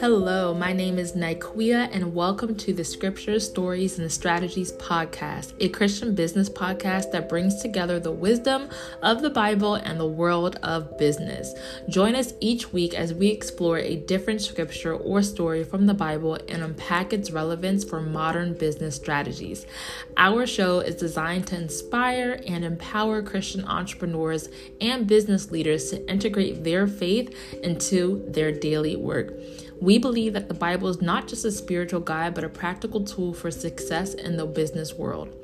Hello, my name is Niqueea, and welcome to the Scriptures, Stories, and Strategies podcast, a Christian business podcast that brings together the wisdom of the Bible and the world of business. Join us each week as we explore a different scripture or story from the Bible and unpack its relevance for modern business strategies. Our show is designed to inspire and empower Christian entrepreneurs and business leaders to integrate their faith into their daily work. We believe that the Bible is not just a spiritual guide, but a practical tool for success in the business world.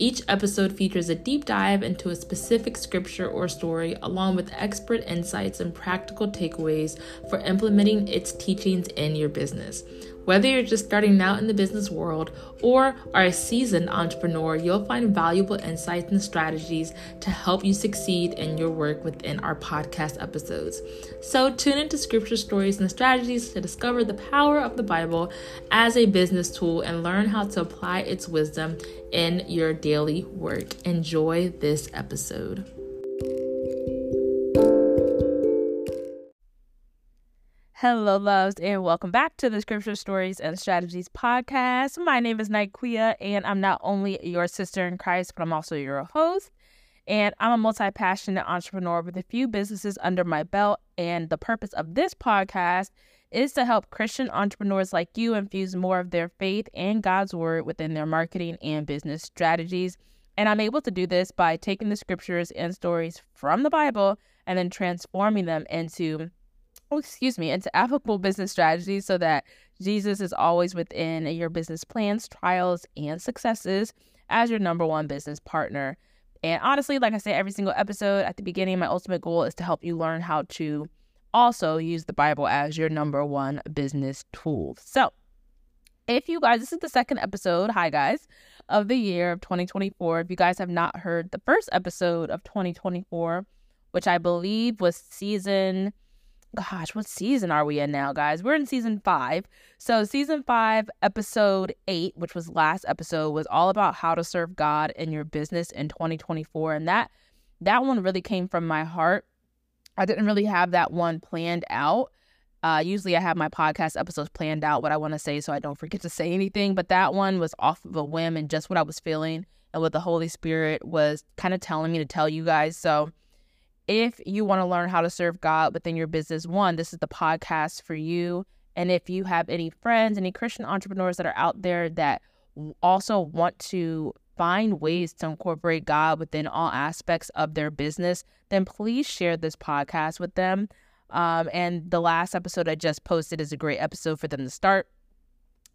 Each episode features a deep dive into a specific scripture or story, along with expert insights and practical takeaways for implementing its teachings in your business. Whether you're just starting out in the business world or are a seasoned entrepreneur, you'll find valuable insights and strategies to help you succeed in your work within our podcast episodes. So, tune into scripture stories and strategies to discover the power of the Bible as a business tool and learn how to apply its wisdom in your daily work. Enjoy this episode. Hello, loves, and welcome back to the Scripture Stories and Strategies podcast. My name is Niqueea, and I'm not only your sister in Christ, but I'm also your host. And I'm a multi passionate entrepreneur with a few businesses under my belt. And the purpose of this podcast is to help Christian entrepreneurs like you infuse more of their faith and God's word within their marketing and business strategies. And I'm able to do this by taking the scriptures and stories from the Bible and then transforming them into oh, excuse me, into applicable business strategies so that Jesus is always within your business plans, trials, and successes as your number one business partner. And honestly, like I say every single episode at the beginning, my ultimate goal is to help you learn how to also use the Bible as your number one business tool. So, if you guys, this is the second episode, hi guys, of the year of 2024. If you guys have not heard the first episode of 2024, which I believe was season gosh, what season are we in now, guys? We're in season five. So, season five, episode eight, which was last episode, was all about how to serve God in your business in 2024. And that that one really came from my heart. I didn't really have that one planned out. Uh, usually I have my podcast episodes planned out what I want to say so I don't forget to say anything. But that one was off of a whim and just what I was feeling and what the Holy Spirit was kind of telling me to tell you guys. So if you want to learn how to serve God within your business, one, this is the podcast for you. And if you have any friends, any Christian entrepreneurs that are out there that also want to find ways to incorporate God within all aspects of their business, then please share this podcast with them. Um, and the last episode I just posted is a great episode for them to start.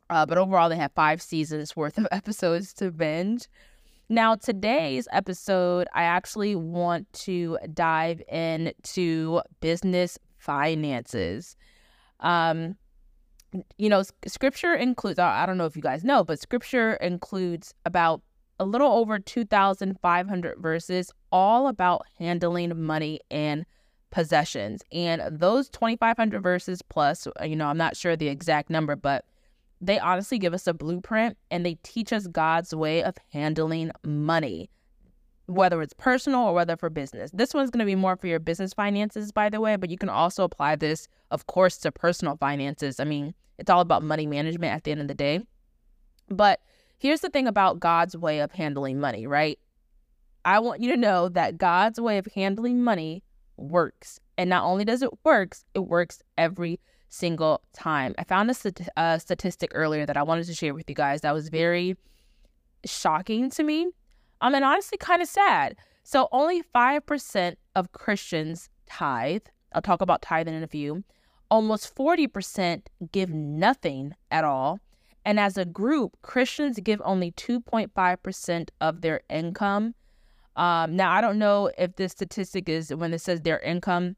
Uh, but overall, they have five seasons worth of episodes to binge. Now, today's episode, I actually want to dive into business finances. Um, you know, scripture includes, I don't know if you guys know, but scripture includes about a little over 2,500 verses, all about handling money and possessions. And those 2,500 verses plus, you know, I'm not sure the exact number, but they honestly give us a blueprint and they teach us God's way of handling money, whether it's personal or whether for business. This one's going to be more for your business finances, by the way, but you can also apply this, of course, to personal finances. I mean, it's all about money management at the end of the day. But here's the thing about God's way of handling money, right? I want you to know that God's way of handling money works. And not only does it works, it works every single time. I found a, st- a statistic earlier that I wanted to share with you guys that was very shocking to me. Um, and honestly, kind of sad. So, only 5% of Christians tithe. I'll talk about tithing in a few. Almost 40% give nothing at all. And as a group, Christians give only 2.5% of their income. Um, now, I don't know if this statistic is when it says their income,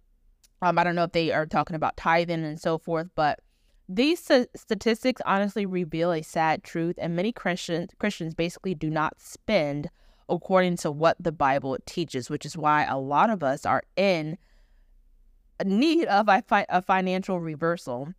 um, I don't know if they are talking about tithing and so forth, but these statistics honestly reveal a sad truth, and many Christians Christians basically do not spend according to what the Bible teaches, which is why a lot of us are in need of a, fi- a financial reversal.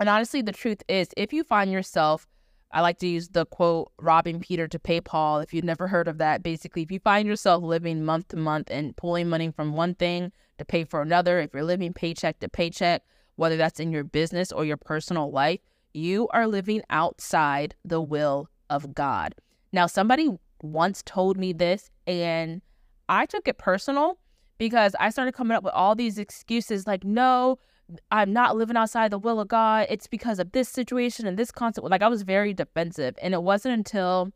And honestly, the truth is, if you find yourself I like to use the quote, robbing Peter to pay Paul. If you've never heard of that, basically, if you find yourself living month to month and pulling money from one thing to pay for another, if you're living paycheck to paycheck, whether that's in your business or your personal life, you are living outside the will of God. Now, somebody once told me this, and I took it personal because I started coming up with all these excuses like, no, I'm not living outside the will of God. It's because of this situation and this concept. Like, I was very defensive. And it wasn't until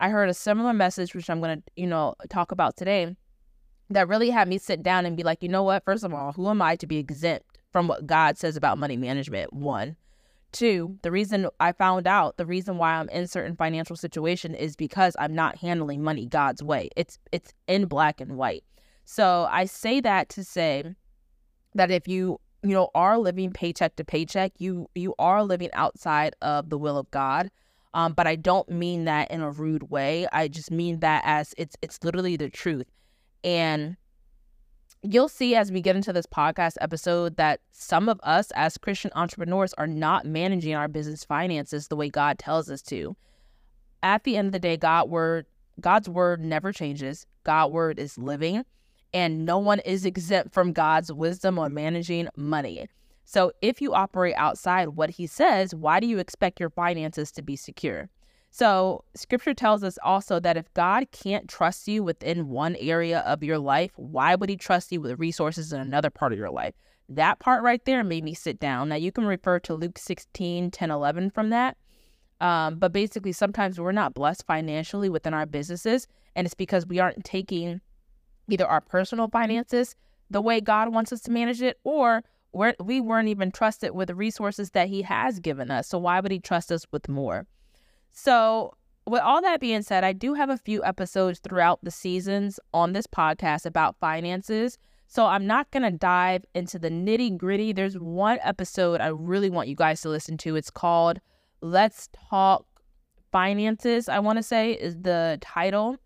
I heard a similar message, which I'm going to, you know, talk about today, that really had me sit down and be like, you know what? First of all, who am I to be exempt from what God says about money management? One. Two, the reason I found out the reason why I'm in certain financial situation is because I'm not handling money God's way. It's it's in black and white. So I say that to say that if you you know are living paycheck to paycheck, you you are living outside of the will of God. Um, but I don't mean that in a rude way. I just mean that as it's it's literally the truth. And you'll see as we get into this podcast episode that some of us as Christian entrepreneurs are not managing our business finances the way God tells us to. At the end of the day, God word God's word never changes. God's word is living, and no one is exempt from God's wisdom on managing money. So if you operate outside what he says, why do you expect your finances to be secure? So, scripture tells us also that if God can't trust you within one area of your life, why would he trust you with resources in another part of your life? That part right there made me sit down. Now, you can refer to Luke 16, 10, 11 from that. Um, but basically, sometimes we're not blessed financially within our businesses, and it's because we aren't taking either our personal finances the way God wants us to manage it, or we're, we weren't even trusted with the resources that He has given us. So, why would He trust us with more? So, with all that being said, I do have a few episodes throughout the seasons on this podcast about finances. So, I'm not going to dive into the nitty gritty. There's one episode I really want you guys to listen to. It's called Let's Talk Finances, I want to say is the title.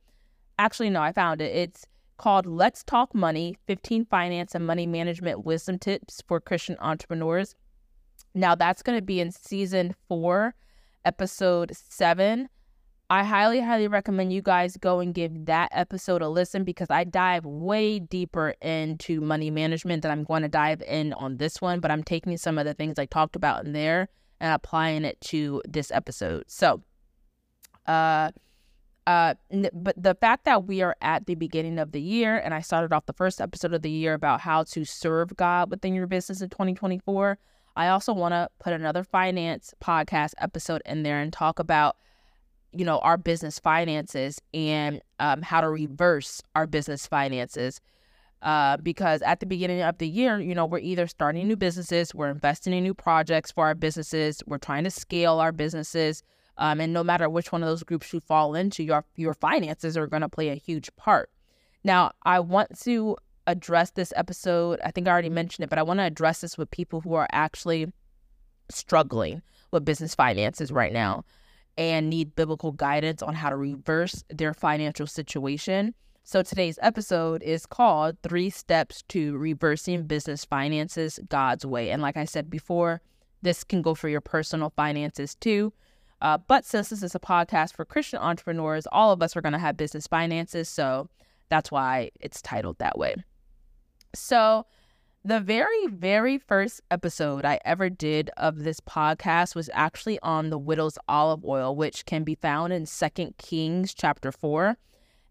Actually, no, I found it. It's called Let's Talk Money 15 Finance and Money Management Wisdom Tips for Christian Entrepreneurs. Now, that's going to be in season four episode seven. I highly, highly recommend you guys go and give that episode a listen because I dive way deeper into money management than I'm going to dive in on this one. But I'm taking some of the things I talked about in there and applying it to this episode. So, uh, uh, but the fact that we are at the beginning of the year, and I started off the first episode of the year about how to serve God within your business in 2024. I also want to put another finance podcast episode in there and talk about, you know, our business finances and um, how to reverse our business finances. Uh, because at the beginning of the year, you know, we're either starting new businesses, we're investing in new projects for our businesses, we're trying to scale our businesses. Um, and no matter which one of those groups you fall into, your your finances are going to play a huge part. Now, I want to address this episode. I think I already mentioned it, but I want to address this with people who are actually struggling with business finances right now and need biblical guidance on how to reverse their financial situation. So today's episode is called Three Steps to Reversing Business Finances God's Way. And like I said before, this can go for your personal finances too. Uh, but since this is a podcast for Christian entrepreneurs, all of us are going to have business finances. So that's why it's titled that way. So, the very, very first episode I ever did of this podcast was actually on the widow's olive oil, which can be found in Second Kings chapter 4.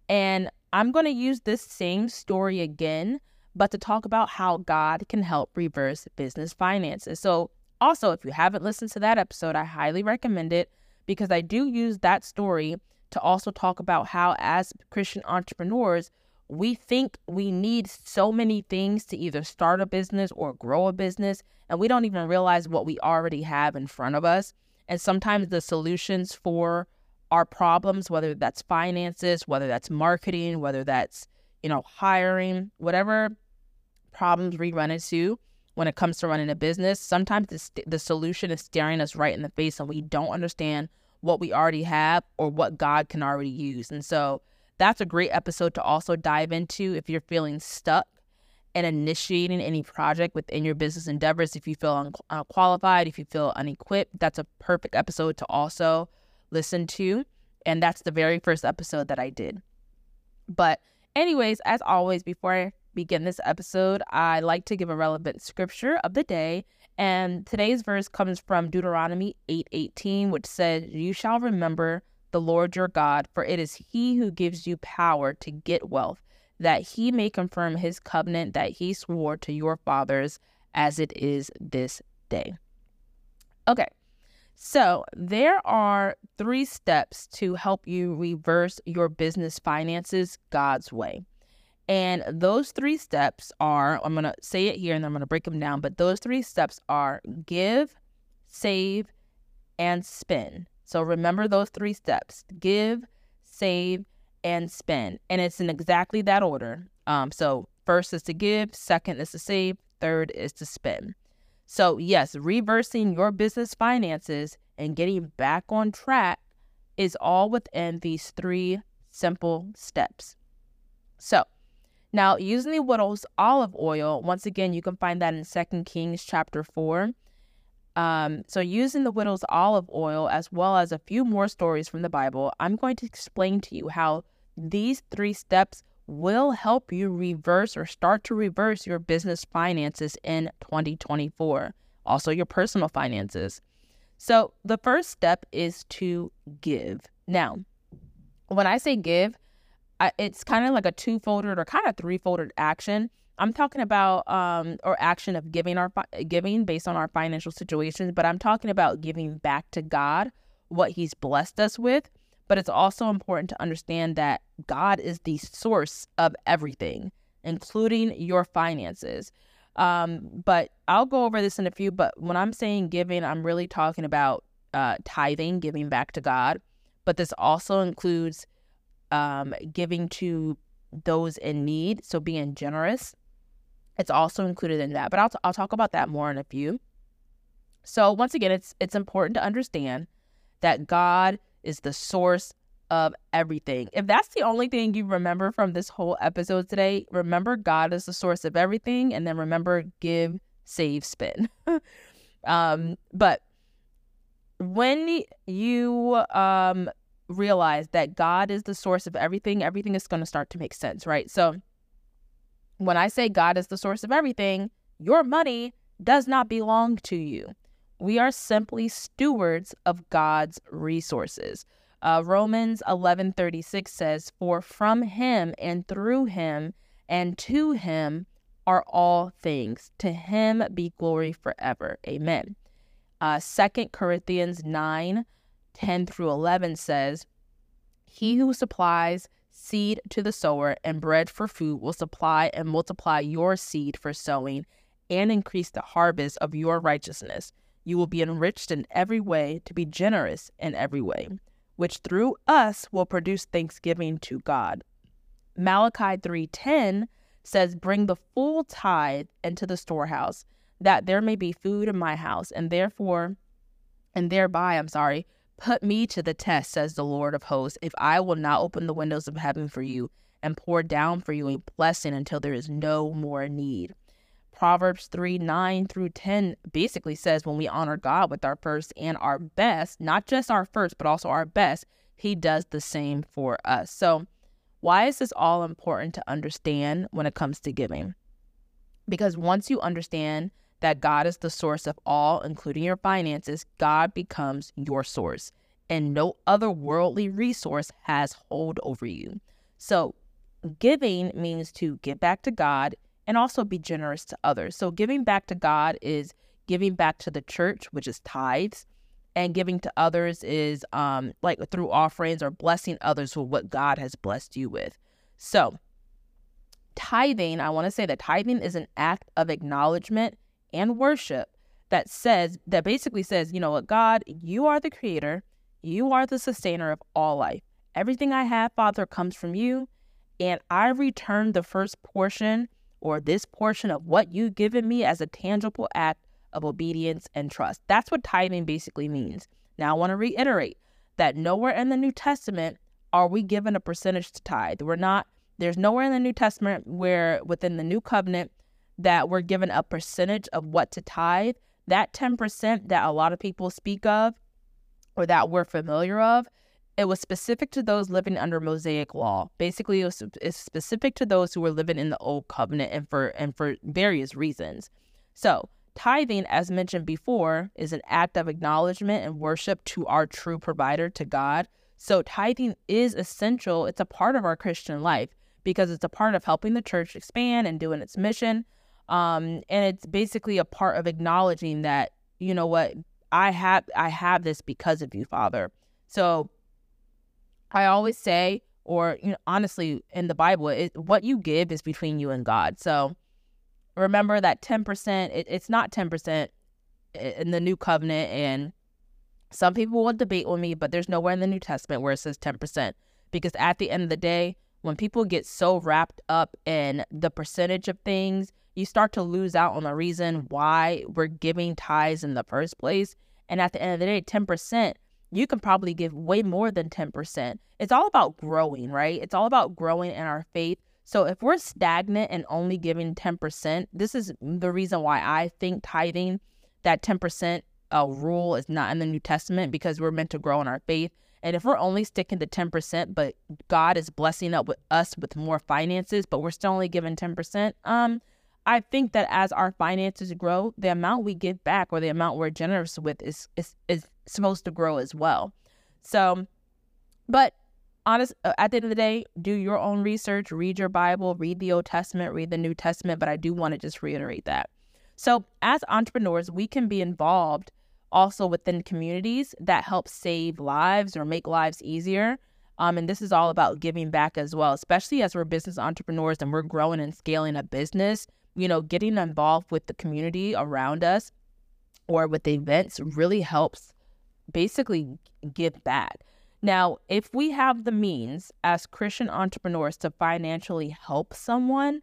And I'm going to use this same story again, but to talk about how God can help reverse business finances. So, also, if you haven't listened to that episode, I highly recommend it because I do use that story to also talk about how, as Christian entrepreneurs, we think we need so many things to either start a business or grow a business, and we don't even realize what we already have in front of us. And sometimes the solutions for our problems, whether that's finances, whether that's marketing, whether that's, you know, hiring, whatever problems we run into when it comes to running a business, sometimes the, the solution is staring us right in the face and we don't understand what we already have or what God can already use. And so, that's a great episode to also dive into if you're feeling stuck and initiating any project within your business endeavors. If you feel unqualified, uh, if you feel unequipped, that's a perfect episode to also listen to. And that's the very first episode that I did. But, anyways, as always, before I begin this episode, I like to give a relevant scripture of the day. And today's verse comes from Deuteronomy 8:18, which says, "You shall remember the Lord your God, for it is he who gives you power to get wealth, that he may confirm his covenant that he swore to your fathers as it is this day." Okay. So, there are three steps to help you reverse your business finances God's way. And those three steps are I'm going to say it here and I'm going to break them down, but those three steps are give, save, and spend. So remember those three steps give, save, and spend. And it's in exactly that order. Um, so first is to give, second is to save, third is to spend. So, yes, reversing your business finances and getting back on track is all within these three simple steps. So, now, using the widow's olive oil, once again, you can find that in Second Kings chapter 4. Um, so, using the widow's olive oil, as well as a few more stories from the Bible, I'm going to explain to you how these three steps will help you reverse or start to reverse your business finances in 2024, also your personal finances. So, the first step is to give. Now, when I say give, I, it's kind of like a two-folded or kind of three-folded action. I'm talking about um or action of giving our giving based on our financial situations, but I'm talking about giving back to God what he's blessed us with. But it's also important to understand that God is the source of everything, including your finances. Um, but I'll go over this in a few. But when I'm saying giving, I'm really talking about uh, tithing, giving back to God. But this also includes um, giving to those in need, so being generous. It's also included in that, but I'll, t- I'll talk about that more in a few. So once again, it's it's important to understand that God is the source of everything. If that's the only thing you remember from this whole episode today, remember God is the source of everything, and then remember give, save, spin. um, but when you um realize that God is the source of everything, everything is going to start to make sense, right? So when I say God is the source of everything, your money does not belong to you. We are simply stewards of God's resources. Uh, Romans 11:36 says, "For from him and through him and to him are all things. To him be glory forever." Amen. Uh, 2 Corinthians 9 10 through 11 says, He who supplies seed to the sower and bread for food will supply and multiply your seed for sowing and increase the harvest of your righteousness. You will be enriched in every way to be generous in every way, which through us will produce thanksgiving to God. Malachi 3:10 says, "Bring the full tithe into the storehouse, that there may be food in my house, and therefore and thereby, I'm sorry, Put me to the test, says the Lord of hosts, if I will not open the windows of heaven for you and pour down for you a blessing until there is no more need. Proverbs 3 9 through 10 basically says when we honor God with our first and our best, not just our first, but also our best, He does the same for us. So, why is this all important to understand when it comes to giving? Because once you understand that God is the source of all, including your finances, God becomes your source, and no other worldly resource has hold over you. So, giving means to give back to God and also be generous to others. So, giving back to God is giving back to the church, which is tithes, and giving to others is um, like through offerings or blessing others with what God has blessed you with. So, tithing, I want to say that tithing is an act of acknowledgement and worship that says, that basically says, you know what, God, you are the creator, you are the sustainer of all life. Everything I have, Father, comes from you, and I return the first portion or this portion of what you've given me as a tangible act of obedience and trust. That's what tithing basically means. Now, I want to reiterate that nowhere in the New Testament are we given a percentage to tithe. We're not, there's nowhere in the New Testament where within the new covenant that we're given a percentage of what to tithe, that 10% that a lot of people speak of or that we're familiar of, it was specific to those living under Mosaic law. Basically, it was specific to those who were living in the old covenant and for and for various reasons. So tithing, as mentioned before, is an act of acknowledgement and worship to our true provider, to God. So, tithing is essential. It's a part of our Christian life because it's a part of helping the church expand and doing its mission. Um, and it's basically a part of acknowledging that, you know what, I have I have this because of you, Father. So I always say, or you know, honestly, in the Bible, it, what you give is between you and God. So remember that 10%, it, it's not 10% in the new covenant. And some people will debate with me, but there's nowhere in the New Testament where it says 10%. Because at the end of the day, when people get so wrapped up in the percentage of things, you start to lose out on the reason why we're giving tithes in the first place. And at the end of the day, 10%, you can probably give way more than 10%. It's all about growing, right? It's all about growing in our faith. So if we're stagnant and only giving 10%, this is the reason why I think tithing, that 10% uh, rule is not in the New Testament because we're meant to grow in our faith. And if we're only sticking to 10%, but God is blessing up with us with more finances, but we're still only giving 10%, um, I think that as our finances grow, the amount we give back or the amount we're generous with is is, is supposed to grow as well. So, but honest, uh, at the end of the day, do your own research, read your Bible, read the Old Testament, read the New Testament. But I do want to just reiterate that. So, as entrepreneurs, we can be involved also within communities that help save lives or make lives easier. Um, and this is all about giving back as well, especially as we're business entrepreneurs and we're growing and scaling a business. You know, getting involved with the community around us or with events really helps basically give back. Now, if we have the means as Christian entrepreneurs to financially help someone,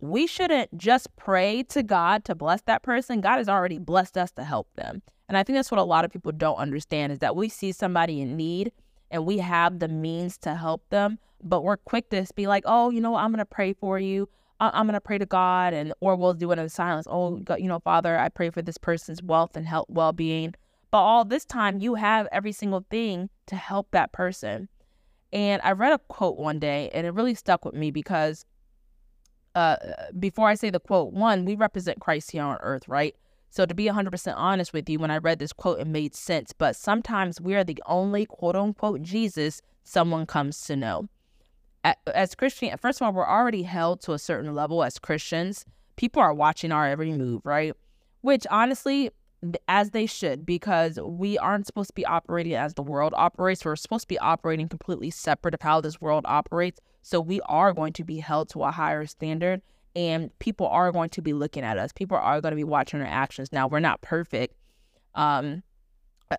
we shouldn't just pray to God to bless that person. God has already blessed us to help them. And I think that's what a lot of people don't understand is that we see somebody in need and we have the means to help them, but we're quick to be like, oh, you know, I'm going to pray for you. I'm going to pray to God and or we'll do it in silence. Oh, God, you know, Father, I pray for this person's wealth and health, well-being. But all this time you have every single thing to help that person. And I read a quote one day and it really stuck with me because uh, before I say the quote, one, we represent Christ here on earth, right? So to be 100% honest with you, when I read this quote, it made sense. But sometimes we are the only quote unquote Jesus someone comes to know. As Christian, first of all, we're already held to a certain level as Christians. People are watching our every move, right? Which honestly, as they should, because we aren't supposed to be operating as the world operates. We're supposed to be operating completely separate of how this world operates. So we are going to be held to a higher standard and people are going to be looking at us. People are going to be watching our actions. Now, we're not perfect. Um,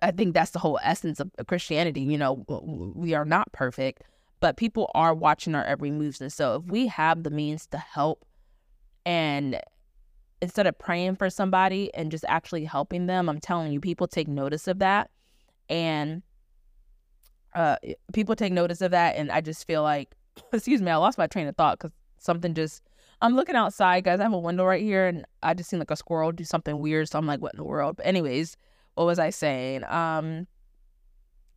I think that's the whole essence of Christianity. You know, we are not perfect, but people are watching our every moves. And so if we have the means to help and instead of praying for somebody and just actually helping them, I'm telling you, people take notice of that. And uh, people take notice of that. And I just feel like excuse me, I lost my train of thought because something just. I'm looking outside, guys. I have a window right here, and I just seen like a squirrel do something weird. So I'm like, what in the world? But anyways, what was I saying? Um,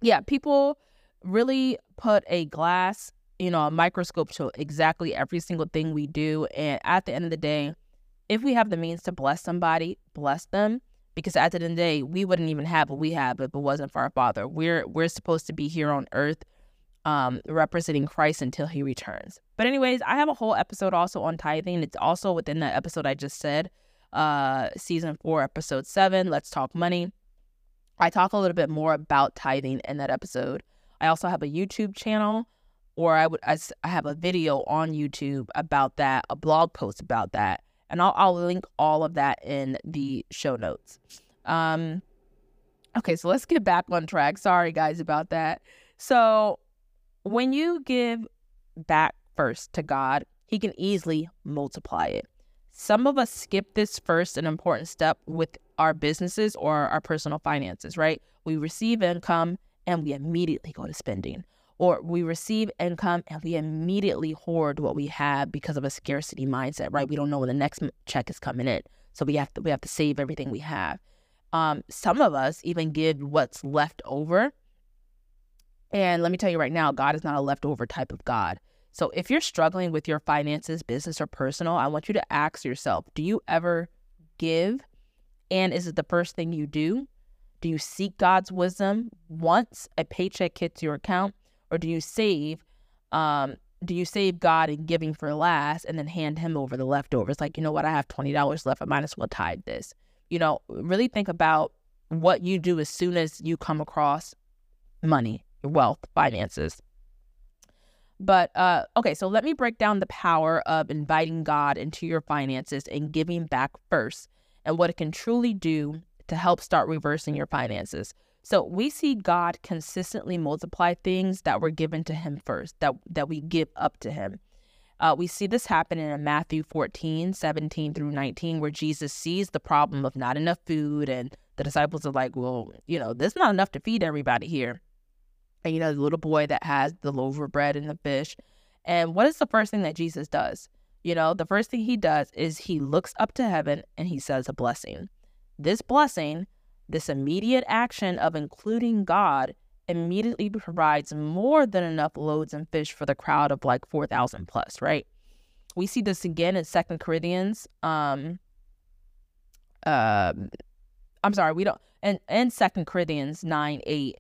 yeah, people really put a glass, you know, a microscope to exactly every single thing we do, and at the end of the day, if we have the means to bless somebody, bless them. Because at the end of the day, we wouldn't even have what we have if it wasn't for our Father. We're we're supposed to be here on earth um, representing Christ until he returns. But, anyways, I have a whole episode also on tithing. It's also within that episode I just said, uh, season four, episode seven, Let's Talk Money. I talk a little bit more about tithing in that episode. I also have a YouTube channel, or I would I, I have a video on YouTube about that, a blog post about that, and I'll, I'll link all of that in the show notes. Um, okay, so let's get back on track. Sorry, guys, about that. So when you give back first to God, He can easily multiply it. Some of us skip this first and important step with our businesses or our personal finances, right? We receive income and we immediately go to spending. Or we receive income and we immediately hoard what we have because of a scarcity mindset, right? We don't know when the next check is coming in. So we have to we have to save everything we have. Um, some of us even give what's left over and let me tell you right now, God is not a leftover type of God. So if you're struggling with your finances, business or personal, I want you to ask yourself, do you ever give And is it the first thing you do? Do you seek God's wisdom once a paycheck hits your account, or do you save? Um, do you save God in giving for last and then hand Him over the leftovers? Like, you know what? I have twenty dollars left. I might as well tithe this. You know, really think about what you do as soon as you come across money, wealth, finances. But uh, okay, so let me break down the power of inviting God into your finances and giving back first, and what it can truly do to help start reversing your finances. So we see God consistently multiply things that were given to him first, that, that we give up to him. Uh, we see this happen in Matthew 14, 17 through 19, where Jesus sees the problem of not enough food, and the disciples are like, well, you know, there's not enough to feed everybody here. And, you know, the little boy that has the loaf of bread and the fish. And what is the first thing that Jesus does? You know, the first thing he does is he looks up to heaven and he says a blessing. This blessing, this immediate action of including God, immediately provides more than enough loads and fish for the crowd of like 4,000 plus, right? We see this again in Second Corinthians. Um, uh, I'm sorry, we don't, and in Second Corinthians 9 8,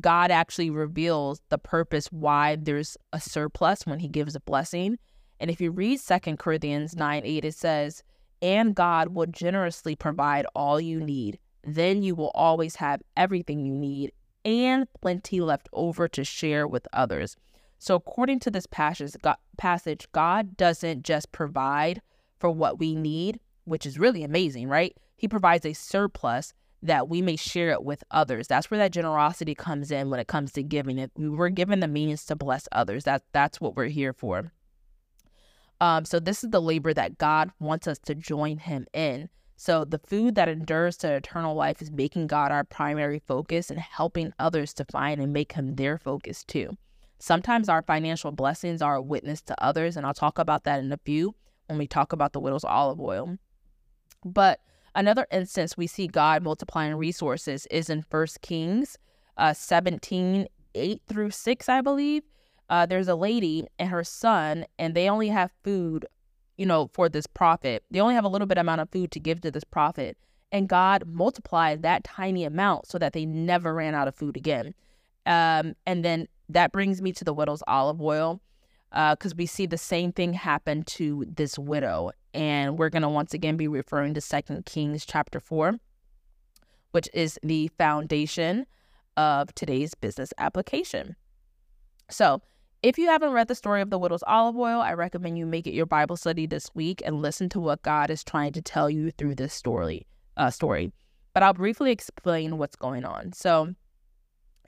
God actually reveals the purpose why there's a surplus when he gives a blessing. And if you read Second Corinthians 9 8, it says, and God will generously provide all you need. Then you will always have everything you need and plenty left over to share with others. So, according to this passage, God, doesn't just provide for what we need, which is really amazing, right? He provides a surplus that we may share it with others. That's where that generosity comes in when it comes to giving. We were given the means to bless others. That that's what we're here for. Um, so this is the labor that God wants us to join him in. So the food that endures to eternal life is making God our primary focus and helping others to find and make him their focus too. Sometimes our financial blessings are a witness to others, and I'll talk about that in a few when we talk about the widow's olive oil. But another instance we see God multiplying resources is in First Kings uh, 17, 8 through 6, I believe uh, there's a lady and her son, and they only have food, you know, for this prophet. They only have a little bit amount of food to give to this prophet. And God multiplied that tiny amount so that they never ran out of food again. Um, and then that brings me to the widow's olive oil, because uh, we see the same thing happen to this widow. And we're going to once again be referring to Second Kings chapter 4, which is the foundation of today's business application. So, if you haven't read the story of the widow's olive oil, I recommend you make it your Bible study this week and listen to what God is trying to tell you through this story. Uh, story. But I'll briefly explain what's going on. So,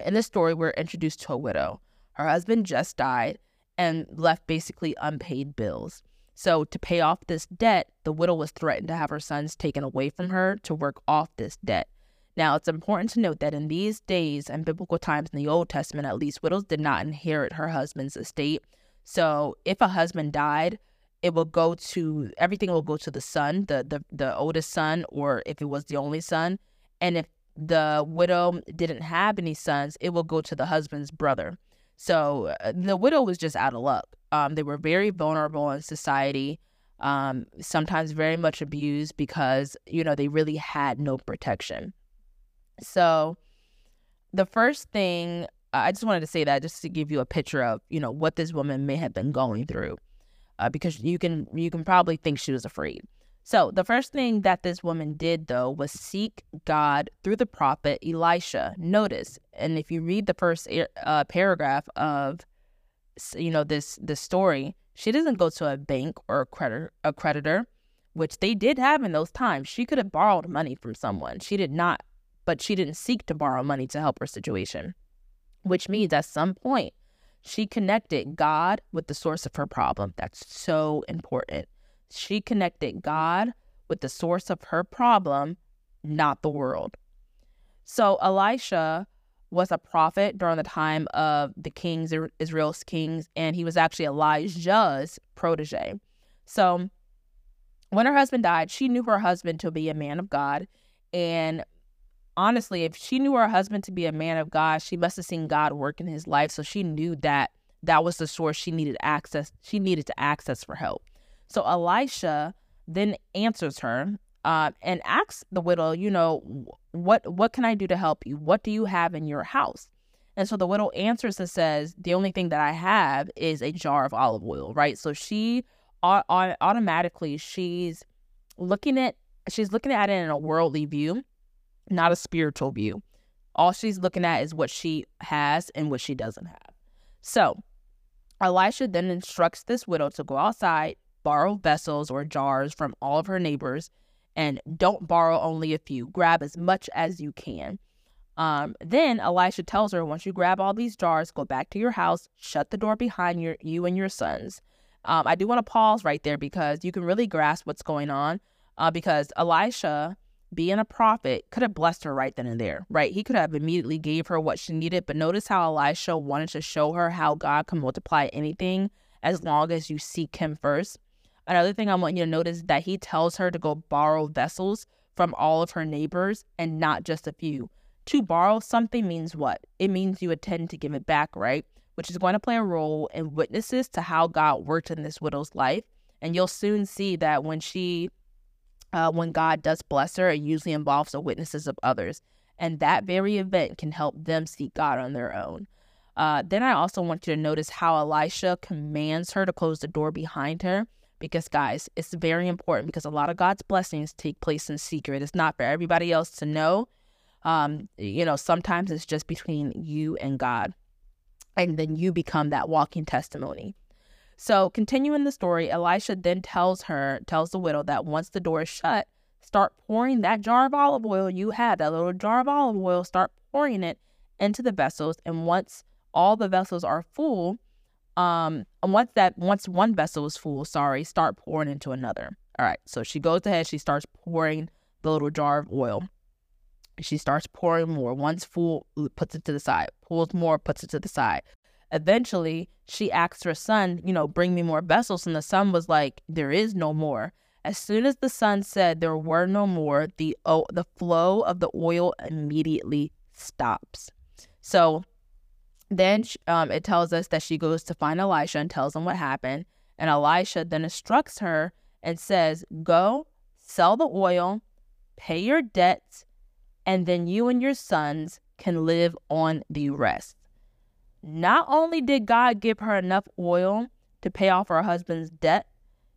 in this story, we're introduced to a widow. Her husband just died and left basically unpaid bills. So, to pay off this debt, the widow was threatened to have her sons taken away from her to work off this debt. Now, it's important to note that in these days and biblical times in the Old Testament, at least, widows did not inherit her husband's estate. So, if a husband died, it will go to everything will go to the son, the the the oldest son, or if it was the only son. And if the widow didn't have any sons, it will go to the husband's brother. So uh, the widow was just out of luck. Um, they were very vulnerable in society, um, sometimes very much abused because you know they really had no protection. So, the first thing I just wanted to say that just to give you a picture of you know what this woman may have been going through, uh, because you can you can probably think she was afraid. So the first thing that this woman did though was seek God through the prophet Elisha. Notice, and if you read the first uh, paragraph of you know this this story, she doesn't go to a bank or a creditor, a creditor, which they did have in those times. She could have borrowed money from someone. She did not but she didn't seek to borrow money to help her situation, which means at some point she connected God with the source of her problem. That's so important. She connected God with the source of her problem, not the world. So Elisha was a prophet during the time of the kings, Israel's kings, and he was actually Elijah's protege. So when her husband died, she knew her husband to be a man of God, and honestly, if she knew her husband to be a man of God, she must have seen God work in his life. So she knew that that was the source she needed access. She needed to access for help. So Elisha then answers her um, and asks the widow, you know, what what can I do to help you? What do you have in your house? And so the widow answers and says, the only thing that I have is a jar of olive oil, right? So she automatically she's looking at she's looking at it in a worldly view, not a spiritual view. All she's looking at is what she has and what she doesn't have. So Elisha then instructs this widow to go outside, borrow vessels or jars from all of her neighbors, and don't borrow only a few. Grab as much as you can. Um, then Elisha tells her, once you grab all these jars, go back to your house, shut the door behind your, you and your sons. Um, I do want to pause right there because you can really grasp what's going on. Uh, because Elisha, being a prophet, could have blessed her right then and there, right? He could have immediately gave her what she needed. But notice how Elisha wanted to show her how God can multiply anything as long as you seek Him first. Another thing I want you to notice is that he tells her to go borrow vessels from all of her neighbors and not just a few. To borrow something means what? It means you intend to give it back, right? Which is going to play a role in witnesses to how God worked in this widow's life. And you'll soon see that when she, uh, when God does bless her, it usually involves the witnesses of others. And that very event can help them seek God on their own. Uh, then I also want you to notice how Elisha commands her to close the door behind her. Because, guys, it's very important because a lot of God's blessings take place in secret. It's not for everybody else to know. Um, you know, sometimes it's just between you and God. And then you become that walking testimony. So, continuing the story, Elisha then tells her, tells the widow that once the door is shut, start pouring that jar of olive oil you had, that little jar of olive oil, start pouring it into the vessels. And once all the vessels are full, um, and once that once one vessel is full, sorry, start pouring into another. All right. So she goes ahead, she starts pouring the little jar of oil. She starts pouring more. Once full, puts it to the side. Pulls more, puts it to the side. Eventually, she asks her son, you know, bring me more vessels. And the son was like, there is no more. As soon as the son said there were no more, the the flow of the oil immediately stops. So then um, it tells us that she goes to find Elisha and tells him what happened. And Elisha then instructs her and says, Go, sell the oil, pay your debts, and then you and your sons can live on the rest. Not only did God give her enough oil to pay off her husband's debt,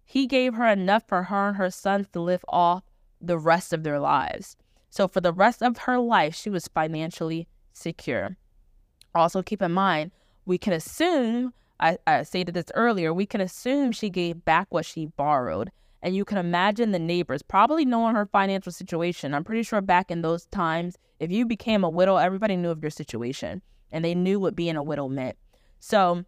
he gave her enough for her and her sons to live off the rest of their lives. So for the rest of her life, she was financially secure. Also, keep in mind, we can assume, I, I stated this earlier, we can assume she gave back what she borrowed. And you can imagine the neighbors probably knowing her financial situation. I'm pretty sure back in those times, if you became a widow, everybody knew of your situation and they knew what being a widow meant. So,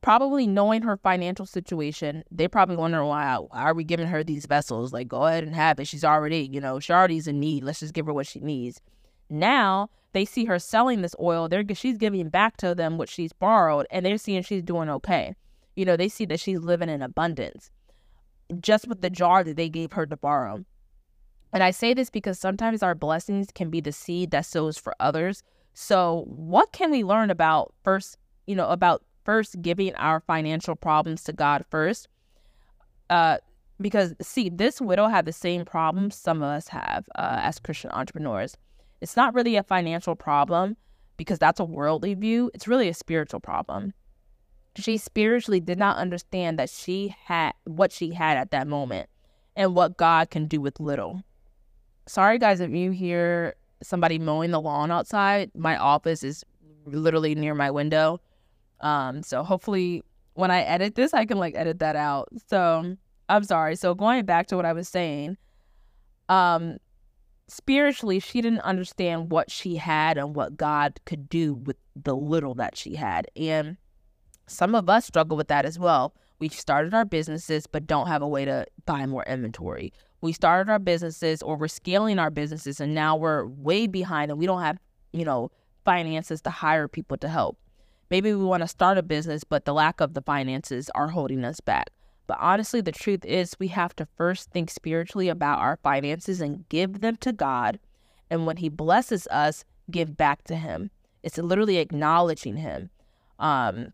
probably knowing her financial situation, they probably wonder why, why are we giving her these vessels? Like, go ahead and have it. She's already, you know, she already's in need. Let's just give her what she needs. Now they see her selling this oil. They're she's giving back to them what she's borrowed, and they're seeing she's doing okay. You know, they see that she's living in abundance just with the jar that they gave her to borrow. And I say this because sometimes our blessings can be the seed that sows for others. So, what can we learn about first, you know, about first giving our financial problems to God first? Uh, because, see, this widow had the same problems some of us have uh, as Christian entrepreneurs. It's not really a financial problem because that's a worldly view, it's really a spiritual problem she spiritually did not understand that she had what she had at that moment and what God can do with little. Sorry, guys, if you hear somebody mowing the lawn outside, my office is literally near my window. Um, so hopefully when I edit this, I can like edit that out. So I'm sorry. So going back to what I was saying, um, spiritually, she didn't understand what she had and what God could do with the little that she had. And some of us struggle with that as well. We've started our businesses but don't have a way to buy more inventory. We started our businesses or we're scaling our businesses and now we're way behind and we don't have, you know, finances to hire people to help. Maybe we want to start a business, but the lack of the finances are holding us back. But honestly, the truth is, we have to first think spiritually about our finances and give them to God. And when He blesses us, give back to Him. It's literally acknowledging Him. Um,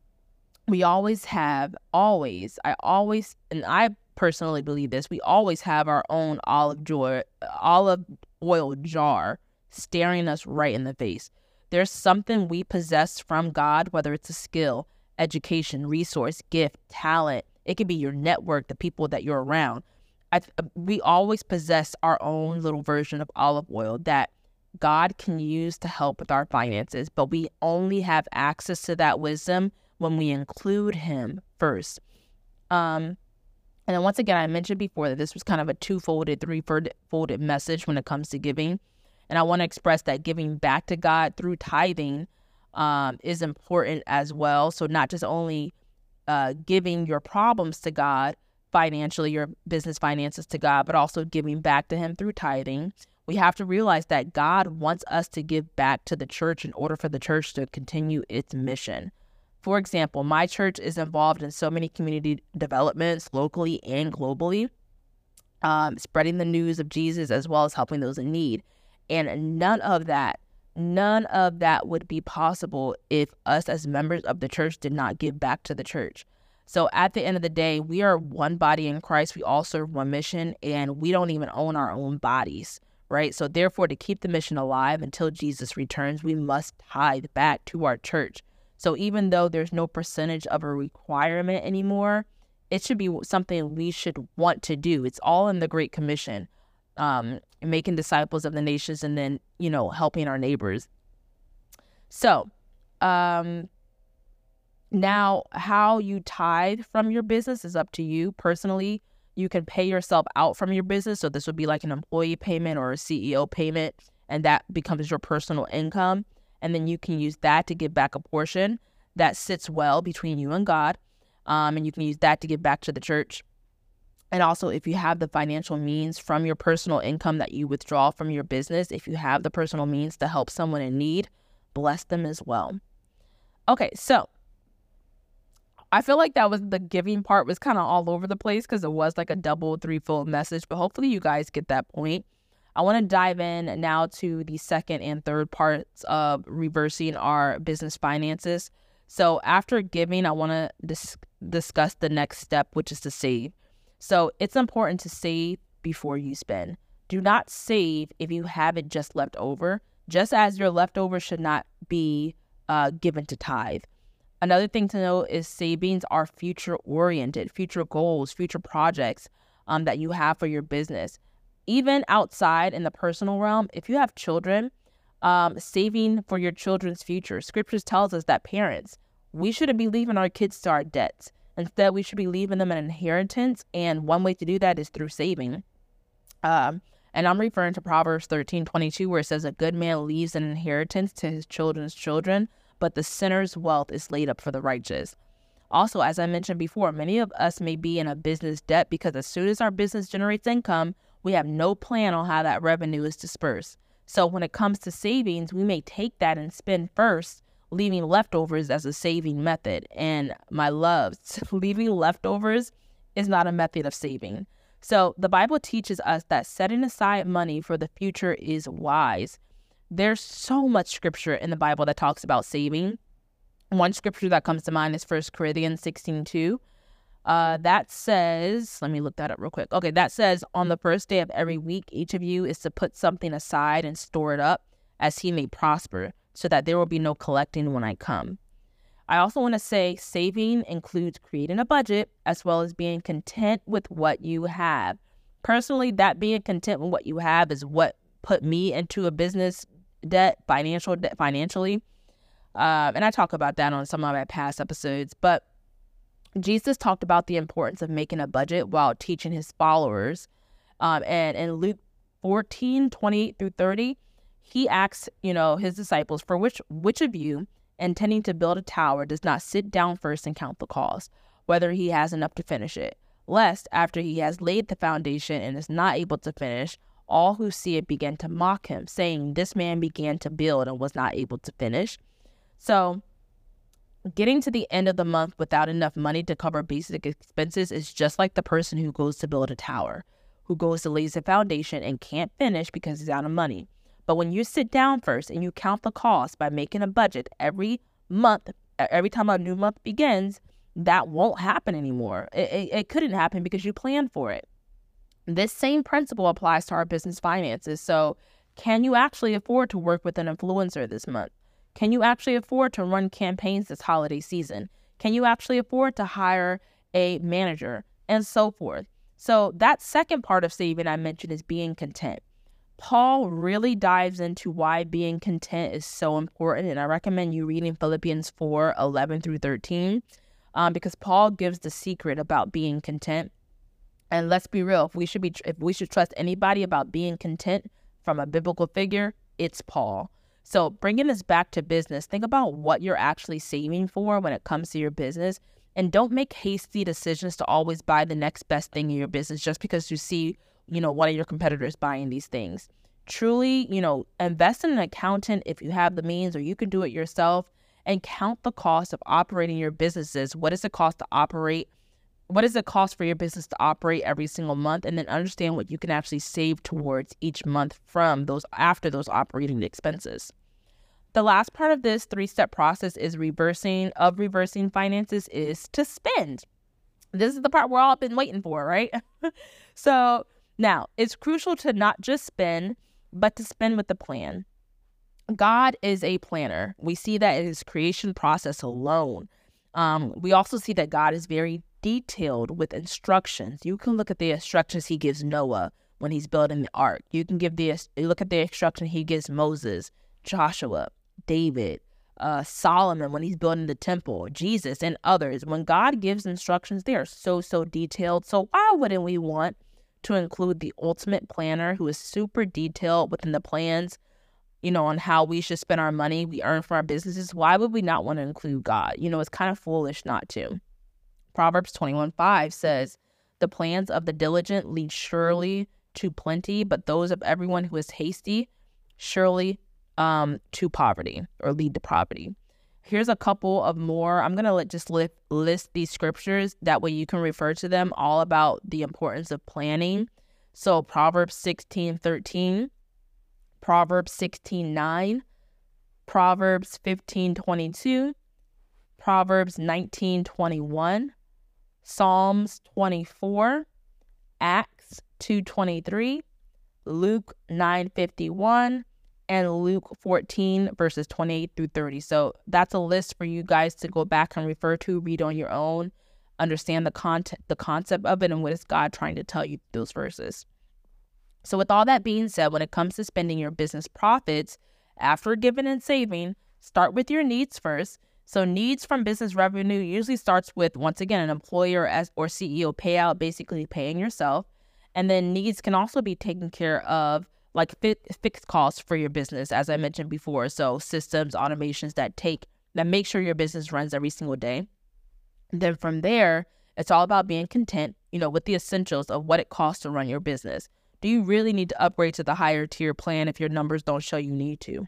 we always have always i always and i personally believe this. We always have our own olive joy, olive oil jar staring us right in the face. There's something we possess from God, whether it's a skill, education, resource, gift, talent. It could be your network, the people that you're around. I, we always possess our own little version of olive oil that God can use to help with our finances, but we only have access to that wisdom when we include Him first. Um, and then once again, I mentioned before that this was kind of a two-folded, three-folded message when it comes to giving. And I want to express that giving back to God through tithing um, is important as well. So not just only uh, giving your problems to God financially, your business finances to God, but also giving back to Him through tithing. We have to realize that God wants us to give back to the church in order for the church to continue its mission. For example, my church is involved in so many community developments locally and globally, um, spreading the news of Jesus as well as helping those in need. And none of that, none of that would be possible if us as members of the church did not give back to the church. So at the end of the day, we are one body in Christ. We all serve one mission, and we don't even own our own bodies, right? So therefore, to keep the mission alive until Jesus returns, we must tithe back to our church. So even though there's no percentage of a requirement anymore, it should be something we should want to do. It's all in the Great Commission, um, making disciples of the nations and then, you know, helping our neighbors. So, um, now how you tithe from your business is up to you personally. You can pay yourself out from your business. So this would be like an employee payment or a CEO payment, and that becomes your personal income and then you can use that to give back a portion that sits well between you and God. Um, and you can use that to give back to the church. And also, if you have the financial means from your personal income that you withdraw from your business, if you have the personal means to help someone in need, bless them as well. Okay, so I feel like that was the giving part was kind of all over the place because it was like a double, threefold message, but hopefully you guys get that point. I want to dive in now to the second and third parts of reversing our business finances. So, after giving, I want to dis- discuss the next step, which is to save. So, it's important to save before you spend. Do not save if you have it just left over, just as your leftover should not be uh, given to tithe. Another thing to know is savings are future oriented, future goals, future projects um, that you have for your business even outside in the personal realm, if you have children, um, saving for your children's future. Scriptures tells us that parents, we shouldn't be leaving our kids to our debts. Instead, we should be leaving them an inheritance. And one way to do that is through saving. Um, and I'm referring to Proverbs 13 22, where it says, A good man leaves an inheritance to his children's children, but the sinner's wealth is laid up for the righteous. Also, as I mentioned before, many of us may be in a business debt because as soon as our business generates income, we have no plan on how that revenue is dispersed. So when it comes to savings, we may take that and spend first, leaving leftovers as a saving method. And my loves, leaving leftovers is not a method of saving. So the Bible teaches us that setting aside money for the future is wise. There's so much scripture in the Bible that talks about saving. One scripture that comes to mind is 1 Corinthians 16 2. Uh, that says, let me look that up real quick. Okay, that says on the first day of every week, each of you is to put something aside and store it up as he may prosper, so that there will be no collecting when I come. I also want to say saving includes creating a budget as well as being content with what you have. Personally, that being content with what you have is what put me into a business debt, financial debt, financially. Uh, and I talk about that on some of my past episodes. But Jesus talked about the importance of making a budget while teaching his followers. Um, and in Luke 14, 28 through 30, he asks, you know, his disciples, for which which of you intending to build a tower does not sit down first and count the cost, whether he has enough to finish it, lest after he has laid the foundation and is not able to finish, all who see it begin to mock him, saying, This man began to build and was not able to finish. So Getting to the end of the month without enough money to cover basic expenses is just like the person who goes to build a tower, who goes to lay the foundation and can't finish because he's out of money. But when you sit down first and you count the cost by making a budget every month, every time a new month begins, that won't happen anymore. It, it, it couldn't happen because you planned for it. This same principle applies to our business finances. So, can you actually afford to work with an influencer this month? Can you actually afford to run campaigns this holiday season? Can you actually afford to hire a manager and so forth? So, that second part of saving I mentioned is being content. Paul really dives into why being content is so important. And I recommend you reading Philippians 4 11 through 13, um, because Paul gives the secret about being content. And let's be real, if we should be if we should trust anybody about being content from a biblical figure, it's Paul. So, bringing this back to business, think about what you're actually saving for when it comes to your business. And don't make hasty decisions to always buy the next best thing in your business just because you see, you know, one of your competitors buying these things. Truly, you know, invest in an accountant if you have the means or you can do it yourself and count the cost of operating your businesses. What does it cost to operate? What does it cost for your business to operate every single month? And then understand what you can actually save towards each month from those after those operating expenses. The last part of this three step process is reversing of reversing finances is to spend. This is the part we're all been waiting for, right? so now it's crucial to not just spend, but to spend with a plan. God is a planner. We see that in his creation process alone. Um, we also see that God is very detailed with instructions. You can look at the instructions he gives Noah when he's building the ark. You can give the look at the instruction he gives Moses, Joshua, David, uh, Solomon when he's building the temple, Jesus, and others. When God gives instructions, they are so, so detailed. So, why wouldn't we want to include the ultimate planner who is super detailed within the plans, you know, on how we should spend our money we earn for our businesses? Why would we not want to include God? You know, it's kind of foolish not to. Proverbs 21 5 says, The plans of the diligent lead surely to plenty, but those of everyone who is hasty surely um, to poverty or lead to poverty. Here's a couple of more. I'm going to just list, list these scriptures. That way you can refer to them all about the importance of planning. So Proverbs 16 13, Proverbs 16 9, Proverbs 15 22, Proverbs 19 21, Psalms 24, Acts 223, Luke 951, and Luke 14, verses 28 through 30. So that's a list for you guys to go back and refer to, read on your own, understand the content, the concept of it, and what is God trying to tell you those verses. So, with all that being said, when it comes to spending your business profits after giving and saving, start with your needs first. So, needs from business revenue usually starts with once again an employer as or CEO payout, basically paying yourself, and then needs can also be taken care of like fi- fixed costs for your business, as I mentioned before. So systems, automations that take that make sure your business runs every single day. And then from there, it's all about being content, you know, with the essentials of what it costs to run your business. Do you really need to upgrade to the higher tier plan if your numbers don't show you need to?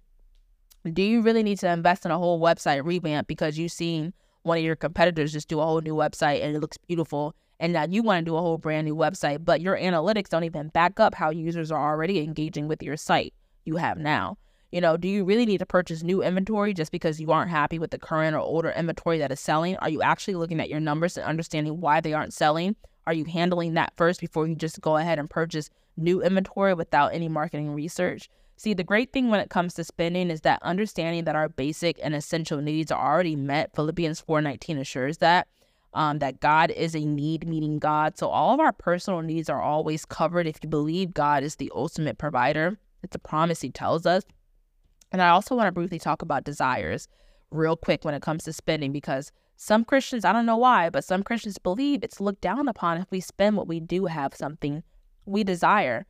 Do you really need to invest in a whole website revamp because you've seen one of your competitors just do a whole new website and it looks beautiful and now you want to do a whole brand new website, but your analytics don't even back up how users are already engaging with your site you have now. You know, do you really need to purchase new inventory just because you aren't happy with the current or older inventory that is selling? Are you actually looking at your numbers and understanding why they aren't selling? Are you handling that first before you just go ahead and purchase new inventory without any marketing research? See, the great thing when it comes to spending is that understanding that our basic and essential needs are already met. Philippians 4:19 assures that um, that God is a need meeting God. So all of our personal needs are always covered if you believe God is the ultimate provider. It's a promise He tells us. And I also want to briefly talk about desires real quick when it comes to spending because some Christians, I don't know why, but some Christians believe it's looked down upon if we spend what we do have something we desire.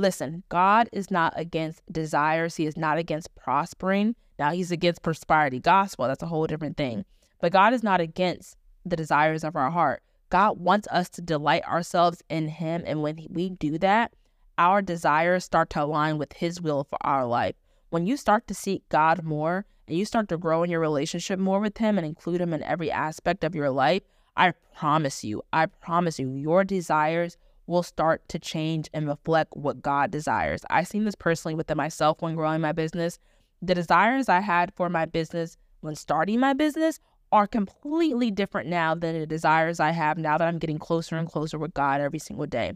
Listen, God is not against desires. He is not against prospering. Now, He's against prosperity gospel. That's a whole different thing. But God is not against the desires of our heart. God wants us to delight ourselves in Him. And when we do that, our desires start to align with His will for our life. When you start to seek God more and you start to grow in your relationship more with Him and include Him in every aspect of your life, I promise you, I promise you, your desires will start to change and reflect what God desires. I've seen this personally within myself when growing my business. The desires I had for my business when starting my business are completely different now than the desires I have now that I'm getting closer and closer with God every single day.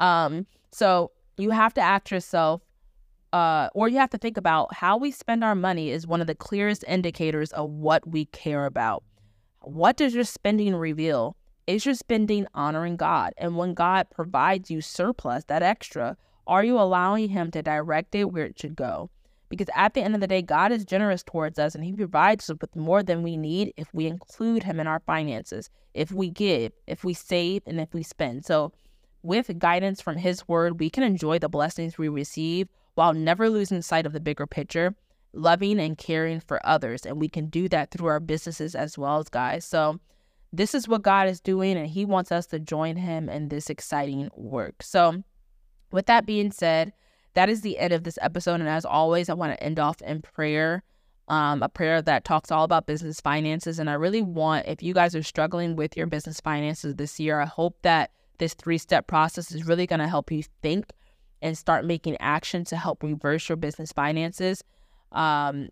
Um, so you have to ask yourself, uh, or you have to think about how we spend our money is one of the clearest indicators of what we care about. What does your spending reveal? Is your spending honoring God? And when God provides you surplus, that extra, are you allowing Him to direct it where it should go? Because at the end of the day, God is generous towards us and He provides us with more than we need if we include Him in our finances, if we give, if we save, and if we spend. So, with guidance from His Word, we can enjoy the blessings we receive while never losing sight of the bigger picture, loving and caring for others. And we can do that through our businesses as well as guys. So, this is what God is doing, and He wants us to join Him in this exciting work. So, with that being said, that is the end of this episode. And as always, I want to end off in prayer. Um, a prayer that talks all about business finances. And I really want, if you guys are struggling with your business finances this year, I hope that this three step process is really going to help you think and start making action to help reverse your business finances. Um,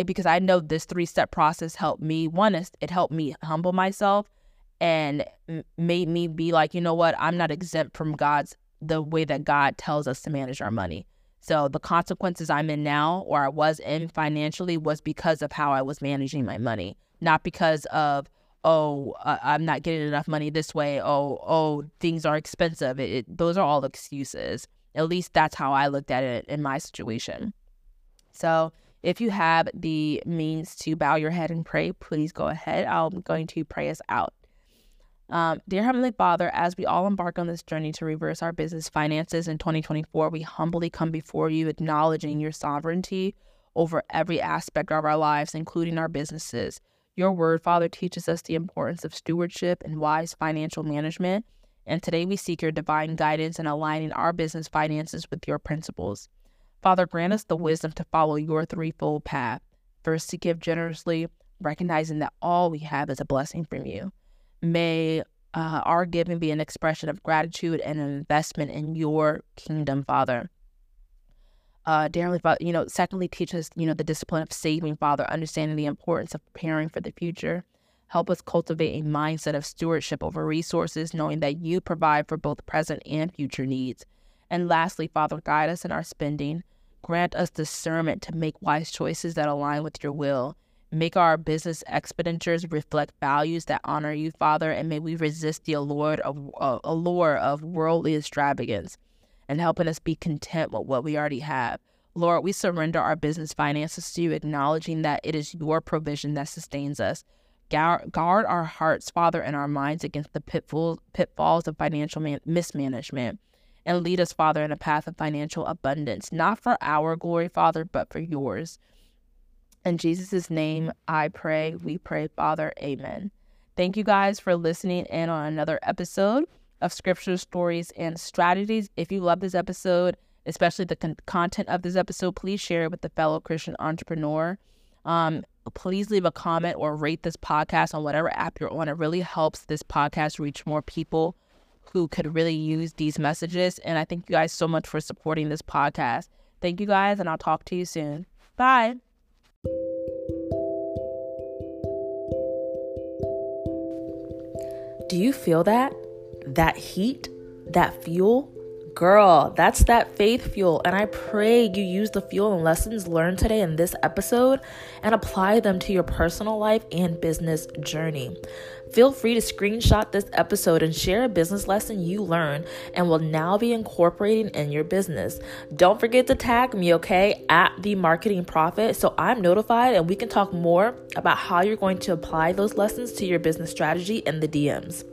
eh, because I know this three step process helped me. One is it helped me humble myself and made me be like, you know what, I'm not exempt from God's the way that God tells us to manage our money. So the consequences I'm in now or I was in financially was because of how I was managing my money, not because of oh I'm not getting enough money this way. Oh oh things are expensive. It, it, those are all excuses. At least that's how I looked at it in my situation. So if you have the means to bow your head and pray, please go ahead. I'm going to pray us out. Um, dear Heavenly Father, as we all embark on this journey to reverse our business finances in 2024, we humbly come before you, acknowledging your sovereignty over every aspect of our lives, including our businesses. Your word, Father, teaches us the importance of stewardship and wise financial management. And today we seek your divine guidance in aligning our business finances with your principles. Father, grant us the wisdom to follow your threefold path. First, to give generously, recognizing that all we have is a blessing from you. May uh, our giving be an expression of gratitude and an investment in your kingdom, Father. Uh, dearly, Father, you know, secondly, teach us, you know, the discipline of saving, Father, understanding the importance of preparing for the future. Help us cultivate a mindset of stewardship over resources, knowing that you provide for both present and future needs. And lastly, Father, guide us in our spending. Grant us discernment to make wise choices that align with your will Make our business expenditures reflect values that honor you, Father, and may we resist the allure of, uh, allure of worldly extravagance and helping us be content with what we already have. Lord, we surrender our business finances to you, acknowledging that it is your provision that sustains us. Guard our hearts, Father, and our minds against the pitfalls, pitfalls of financial man- mismanagement. And lead us, Father, in a path of financial abundance, not for our glory, Father, but for yours. In Jesus' name, I pray, we pray, Father. Amen. Thank you guys for listening in on another episode of Scripture Stories and Strategies. If you love this episode, especially the con- content of this episode, please share it with a fellow Christian entrepreneur. Um, please leave a comment or rate this podcast on whatever app you're on. It really helps this podcast reach more people who could really use these messages. And I thank you guys so much for supporting this podcast. Thank you guys, and I'll talk to you soon. Bye. Do you feel that? That heat? That fuel? Girl, that's that faith fuel. And I pray you use the fuel and lessons learned today in this episode and apply them to your personal life and business journey. Feel free to screenshot this episode and share a business lesson you learned and will now be incorporating in your business. Don't forget to tag me, okay, at the marketing prophet so I'm notified and we can talk more about how you're going to apply those lessons to your business strategy in the DMs.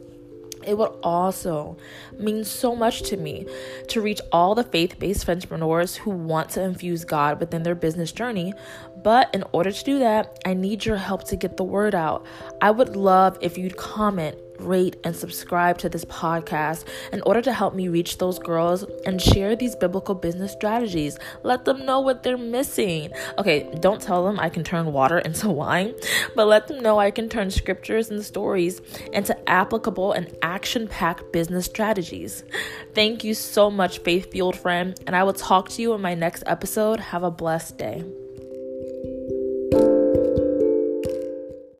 It would also mean so much to me to reach all the faith based entrepreneurs who want to infuse God within their business journey. But in order to do that, I need your help to get the word out. I would love if you'd comment rate, and subscribe to this podcast in order to help me reach those girls and share these biblical business strategies. Let them know what they're missing. Okay, don't tell them I can turn water into wine, but let them know I can turn scriptures and stories into applicable and action packed business strategies. Thank you so much, faith fueled friend, and I will talk to you in my next episode. Have a blessed day.